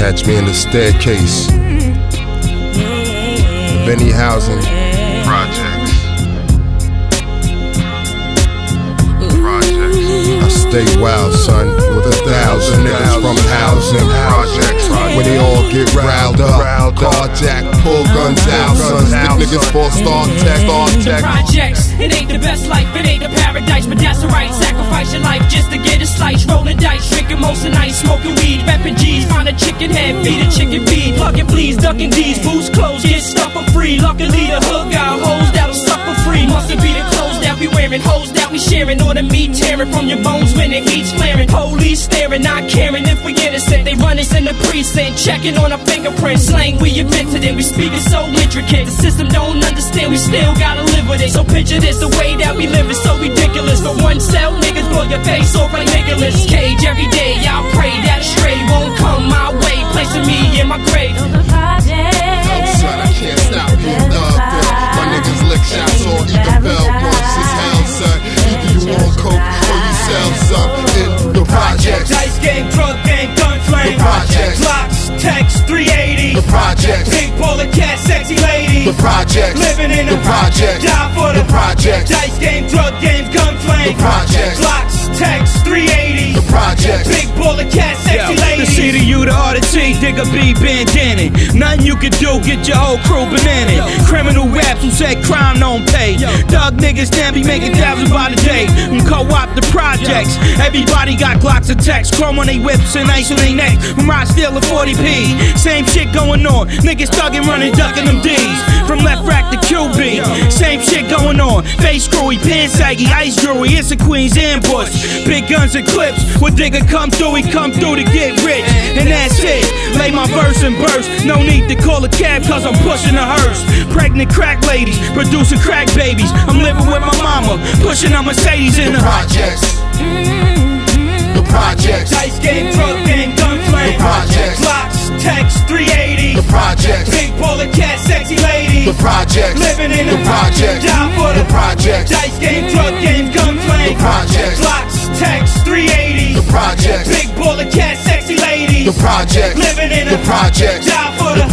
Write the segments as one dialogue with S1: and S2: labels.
S1: Catch me in the staircase. Of any housing projects. Projects. I stay wild, son, with a thousand niggas from housing projects. When they all get riled up, carjack, pull guns out, son. Stick niggas for star tech, star tech.
S2: Projects, it ain't the best life, it ain't the paradise, but that's alright. Sacrifice your life just to get a slice. Rolling dice, drinking most of the night, smoking weed, repping G's. Find a chicken head, feed a chicken feed. Plugging please, ducking D's, boost clothes, get stuff for free. Luckily the hood got hoes that'll suck for free. Mustn't be the that wearing, hoes that we sharing, or the meat tearing from your bones when the heat's flaring. Police staring, not caring if we innocent. They run us in the precinct, checking on our fingerprints. Slang we invented it, we speak it so intricate. The system don't understand, we still gotta live with it. So picture this, the way that we live is so ridiculous. For one cell, niggas blow your face off like Nicholas
S1: The projects.
S3: Living in
S1: the projects.
S3: Die for the,
S1: The projects.
S3: Dice game, drug games, gun flame.
S1: The projects.
S4: You do, get your whole crew banana. Criminal raps who said crime don't pay. Thug niggas now be making thousands by the day. From co-op the projects. Everybody got Glocks and TECs, chrome on they whips and ice on they necks. From rock steel to 40p. Same shit going on. Niggas thugging, running, ducking them D's. From Lefrak to QB. Same shit going on. Face screwy, pants saggy, ice jewelry. It's a Queen's ambush. Big guns and clips. When digger come through, he come through to get rich. And that's it. Lay my verse and burst. No need to call a cab cause I'm pushing a hearse. Pregnant crack ladies, producing crack babies. I'm living with my mama, pushing a Mercedes in
S1: The
S4: the
S1: projects. The projects.
S3: Dice game, drug game, gun flame.
S1: The projects.
S3: Glocks, TECs, 380.
S1: The projects.
S3: Pink bullet cat, sexy lady.
S1: The projects.
S3: Living in
S1: the
S3: the
S1: projects.
S3: Die for
S1: The
S3: the
S1: projects.
S3: Dice game, drug game, gun flame.
S1: The projects.
S3: Glocks, TECs, 380.
S1: The projects.
S3: Big bullet cat.
S1: The projects.
S3: Living in
S1: the projects.
S3: Die for
S1: the.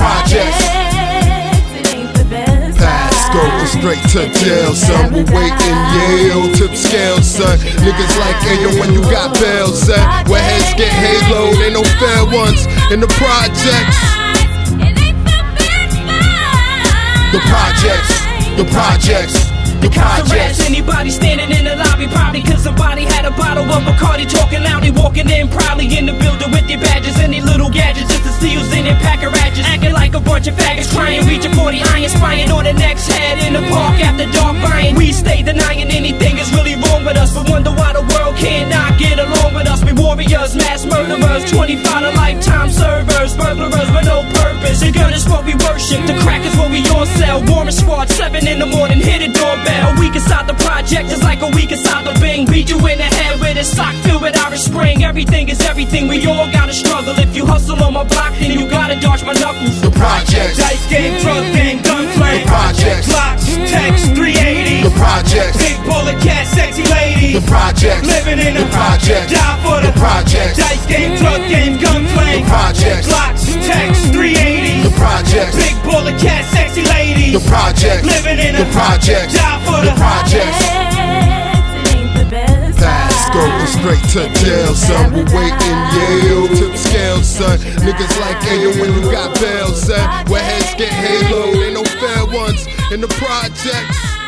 S1: Pass going straight to jail, son. We're waiting Yale tip scale, son. Niggas like Ayo when you got bail, son. Where heads get halo, ain't no fair ones in the projects. The projects. The projects. The projects.
S2: anybody standing in the lobby, probably cause somebody had a bottle of Bacardi talking loudly, walking in proudly in the building with their badges and their little gadgets just to see who's in their pack of ratchets, acting like a bunch of faggots, trying reaching for the iron, spying on the next head in the park after dark buying. We stay denying anything is really wrong with us, but wonder why the world cannot get along with us. We warriors, mass murderers, 25 to lifetime servers, burglars with no purpose. The gun is what we worship, the crack is what we all sell. Warren squad, 7 in the morning, hit a doorbell. A week inside the project is like a week inside the Bing. Beat you in the head with a sock filled Spring. Everything is everything, we all gotta struggle. If you hustle on my block, then you gotta dodge my knuckles.
S1: The projects.
S3: Dice game, drug game, gun flame.
S1: The projects.
S3: Glocks, TECs, mm. 380.
S1: The projects.
S3: Big bullet cat, sexy lady.
S1: The projects.
S3: Living in
S1: the
S3: the
S1: projects.
S3: Die for the
S1: The projects.
S3: Dice game, drug game, gun flame.
S1: The projects.
S3: Glocks, TECs, 380.
S1: The projects.
S3: Big bullet cat, sexy lady.
S1: The projects.
S3: Living in
S1: the
S3: a-
S1: projects.
S3: Die for
S1: the
S3: the-
S1: projects. Going straight to jail, son. We're waiting Yale tip scale, son. Niggas like Ayo when you got bail, son. Where heads get halo, ain't no fair ones in the projects.